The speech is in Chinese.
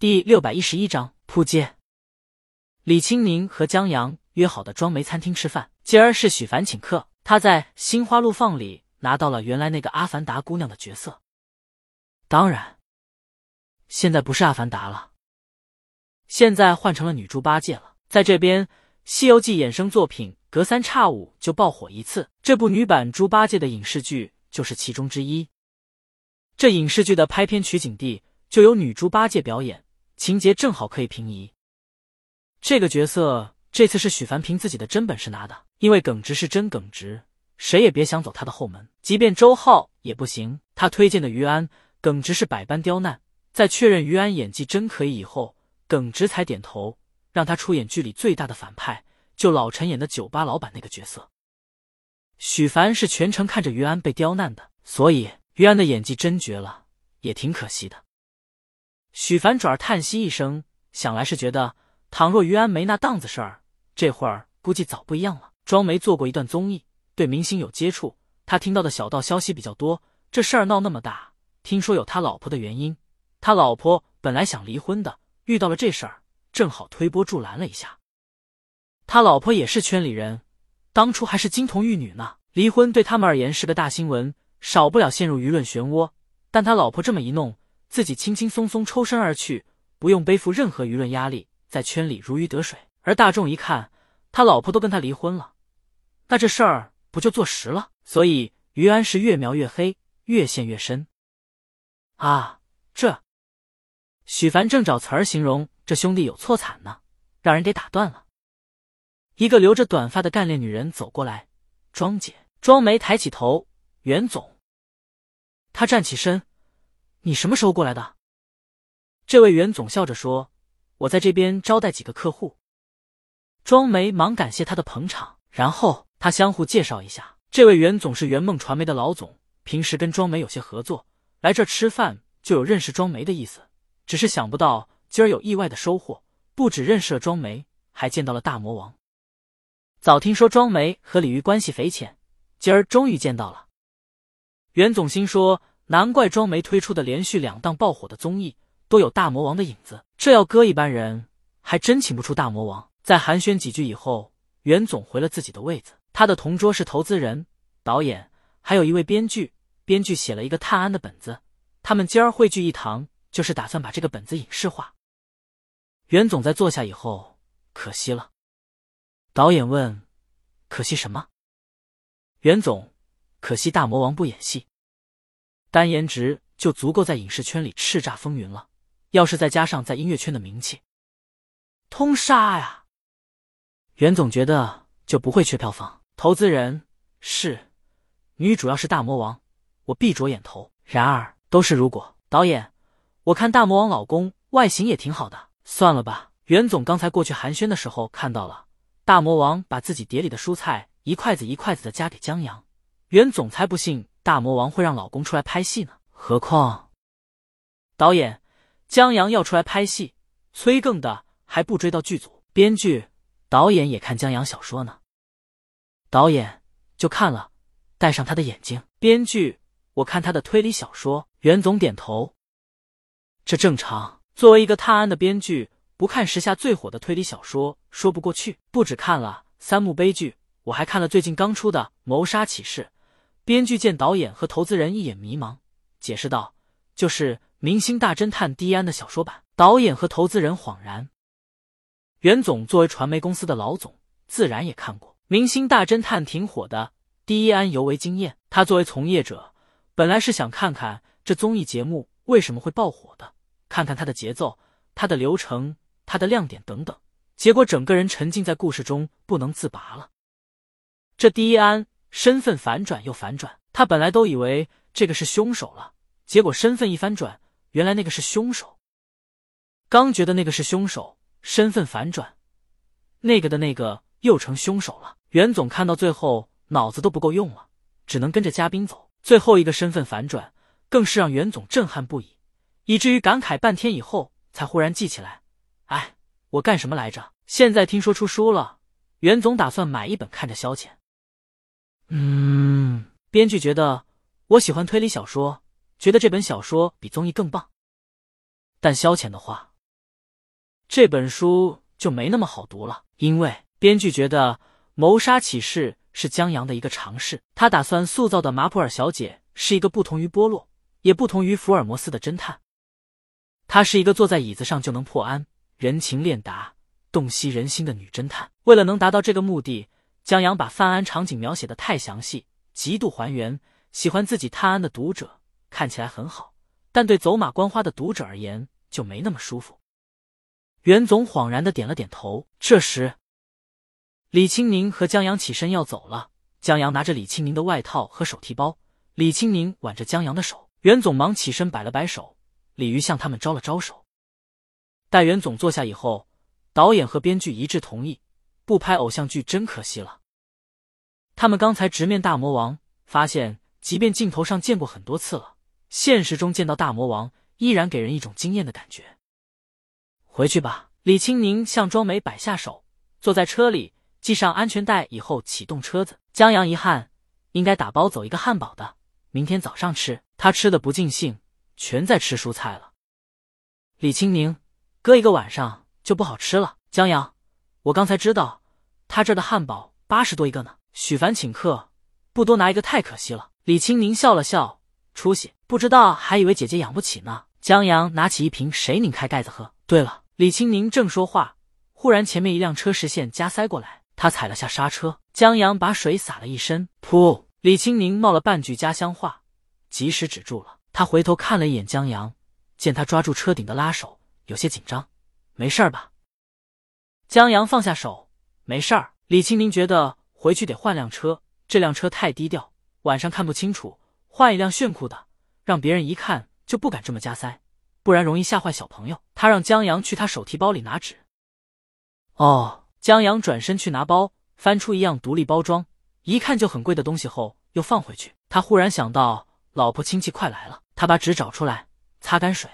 第六百一十一章扑街。李青宁和江阳约好的庄梅餐厅吃饭，今儿是许凡请客。他在《心花怒放》里拿到了原来那个阿凡达姑娘的角色，当然，现在不是阿凡达了，现在换成了女猪八戒了。在这边，《西游记》衍生作品隔三差五就爆火一次，这部女版猪八戒的影视剧就是其中之一。这影视剧的拍片取景地就由女猪八戒表演，情节正好可以平移。这个角色这次是许凡凭自己的真本事拿的，因为耿直是真耿直，谁也别想走他的后门。即便周浩也不行。他推荐的于安，耿直是百般刁难，在确认于安演技真可以以后，耿直才点头让他出演剧里最大的反派，就老陈演的酒吧老板那个角色。许凡是全程看着于安被刁难的，所以于安的演技真绝了，也挺可惜的。许凡转而叹息一声，想来是觉得。倘若于安没那档子事儿，这会儿估计早不一样了。庄梅做过一段综艺，对明星有接触，他听到的小道消息比较多。这事儿闹那么大，听说有他老婆的原因。他老婆本来想离婚的，遇到了这事儿，正好推波助澜了一下。他老婆也是圈里人，当初还是金童玉女呢。离婚对他们而言是个大新闻，少不了陷入舆论漩涡。但他老婆这么一弄，自己轻轻松松抽身而去，不用背负任何舆论压力。在圈里如鱼得水，而大众一看他老婆都跟他离婚了，那这事儿不就坐实了？所以于安是越描越黑，越陷越深。啊，这许凡正找词儿形容这兄弟有错惨呢，让人给打断了。一个留着短发的干练女人走过来，庄姐。庄梅抬起头，袁总。他站起身，你什么时候过来的？这位袁总笑着说。我在这边招待几个客户，庄梅忙感谢他的捧场，然后他相互介绍一下，这位袁总是圆梦传媒的老总，平时跟庄梅有些合作，来这吃饭就有认识庄梅的意思。只是想不到今儿有意外的收获，不止认识了庄梅，还见到了大魔王。早听说庄梅和李玉关系匪浅，今儿终于见到了。袁总心说，难怪庄梅推出的连续两档爆火的综艺。都有大魔王的影子，这要搁一般人，还真请不出大魔王。在寒暄几句以后，袁总回了自己的位子。他的同桌是投资人、导演，还有一位编剧。编剧写了一个探案的本子，他们今儿汇聚一堂，就是打算把这个本子影视化。袁总在坐下以后，可惜了。导演问：“可惜什么？”袁总：“可惜大魔王不演戏，单颜值就足够在影视圈里叱咤风云了。”要是再加上在音乐圈的名气，通杀呀！袁总觉得就不会缺票房。投资人是女主，要是大魔王，我闭着眼投。然而都是如果。导演，我看大魔王老公外形也挺好的，算了吧。袁总刚才过去寒暄的时候看到了大魔王把自己碟里的蔬菜一筷子一筷子的夹给江阳，袁总才不信大魔王会让老公出来拍戏呢。何况导演。江阳要出来拍戏，催更的还不追到剧组，编剧、导演也看江阳小说呢。导演就看了，戴上他的眼睛。编剧，我看他的推理小说。袁总点头，这正常。作为一个探案的编剧，不看时下最火的推理小说说不过去。不止看了三幕悲剧，我还看了最近刚出的《谋杀启示》。编剧见导演和投资人一眼迷茫，解释道：“就是。”《明星大侦探》第一安的小说版，导演和投资人恍然。袁总作为传媒公司的老总，自然也看过《明星大侦探》，挺火的。第一安尤为惊艳。他作为从业者，本来是想看看这综艺节目为什么会爆火的，看看它的节奏、它的流程、它的亮点等等。结果整个人沉浸在故事中不能自拔了。这第一安身份反转又反转，他本来都以为这个是凶手了，结果身份一翻转。原来那个是凶手，刚觉得那个是凶手，身份反转，那个的那个又成凶手了。袁总看到最后脑子都不够用了，只能跟着嘉宾走。最后一个身份反转，更是让袁总震撼不已，以至于感慨半天以后才忽然记起来：哎，我干什么来着？现在听说出书了，袁总打算买一本看着消遣。嗯，编剧觉得我喜欢推理小说。觉得这本小说比综艺更棒，但消遣的话，这本书就没那么好读了，因为编剧觉得谋杀启事是江阳的一个尝试，他打算塑造的马普尔小姐是一个不同于波洛，也不同于福尔摩斯的侦探。她是一个坐在椅子上就能破案、人情练达、洞悉人心的女侦探。为了能达到这个目的，江阳把犯案场景描写的太详细，极度还原。喜欢自己探案的读者看起来很好，但对走马观花的读者而言就没那么舒服。袁总恍然的点了点头。这时，李青宁和江阳起身要走了。江阳拿着李青宁的外套和手提包，李青宁挽着江阳的手。袁总忙起身摆了摆手，李鱼向他们招了招手。待袁总坐下以后，导演和编剧一致同意，不拍偶像剧真可惜了。他们刚才直面大魔王，发现。即便镜头上见过很多次了，现实中见到大魔王依然给人一种惊艳的感觉。回去吧。李青宁向庄梅摆下手，坐在车里，系上安全带以后启动车子。江阳一汗，应该打包走一个汉堡的，明天早上吃。他吃的不尽兴，全在吃蔬菜了。李青宁，搁一个晚上就不好吃了。江阳，我刚才知道他这儿的汉堡八十多一个呢。许凡请客，不多拿一个太可惜了。李青宁笑了笑，出息，不知道还以为姐姐养不起呢。江阳拿起一瓶水，拧开盖子喝。对了，李青宁正说话，忽然前面一辆车实线加塞过来，他踩了下刹车。江阳把水洒了一身，噗！李青宁冒了半句家乡话，及时止住了。他回头看了一眼江阳，见他抓住车顶的拉手，有些紧张。没事吧？江阳放下手，没事儿。李青宁觉得回去得换辆车，这辆车太低调。晚上看不清楚，换一辆炫酷的，让别人一看就不敢这么加塞，不然容易吓坏小朋友。他让江阳去他手提包里拿纸。哦，江阳转身去拿包，翻出一样独立包装，一看就很贵的东西后又放回去。他忽然想到，老婆亲戚快来了，他把纸找出来，擦干水。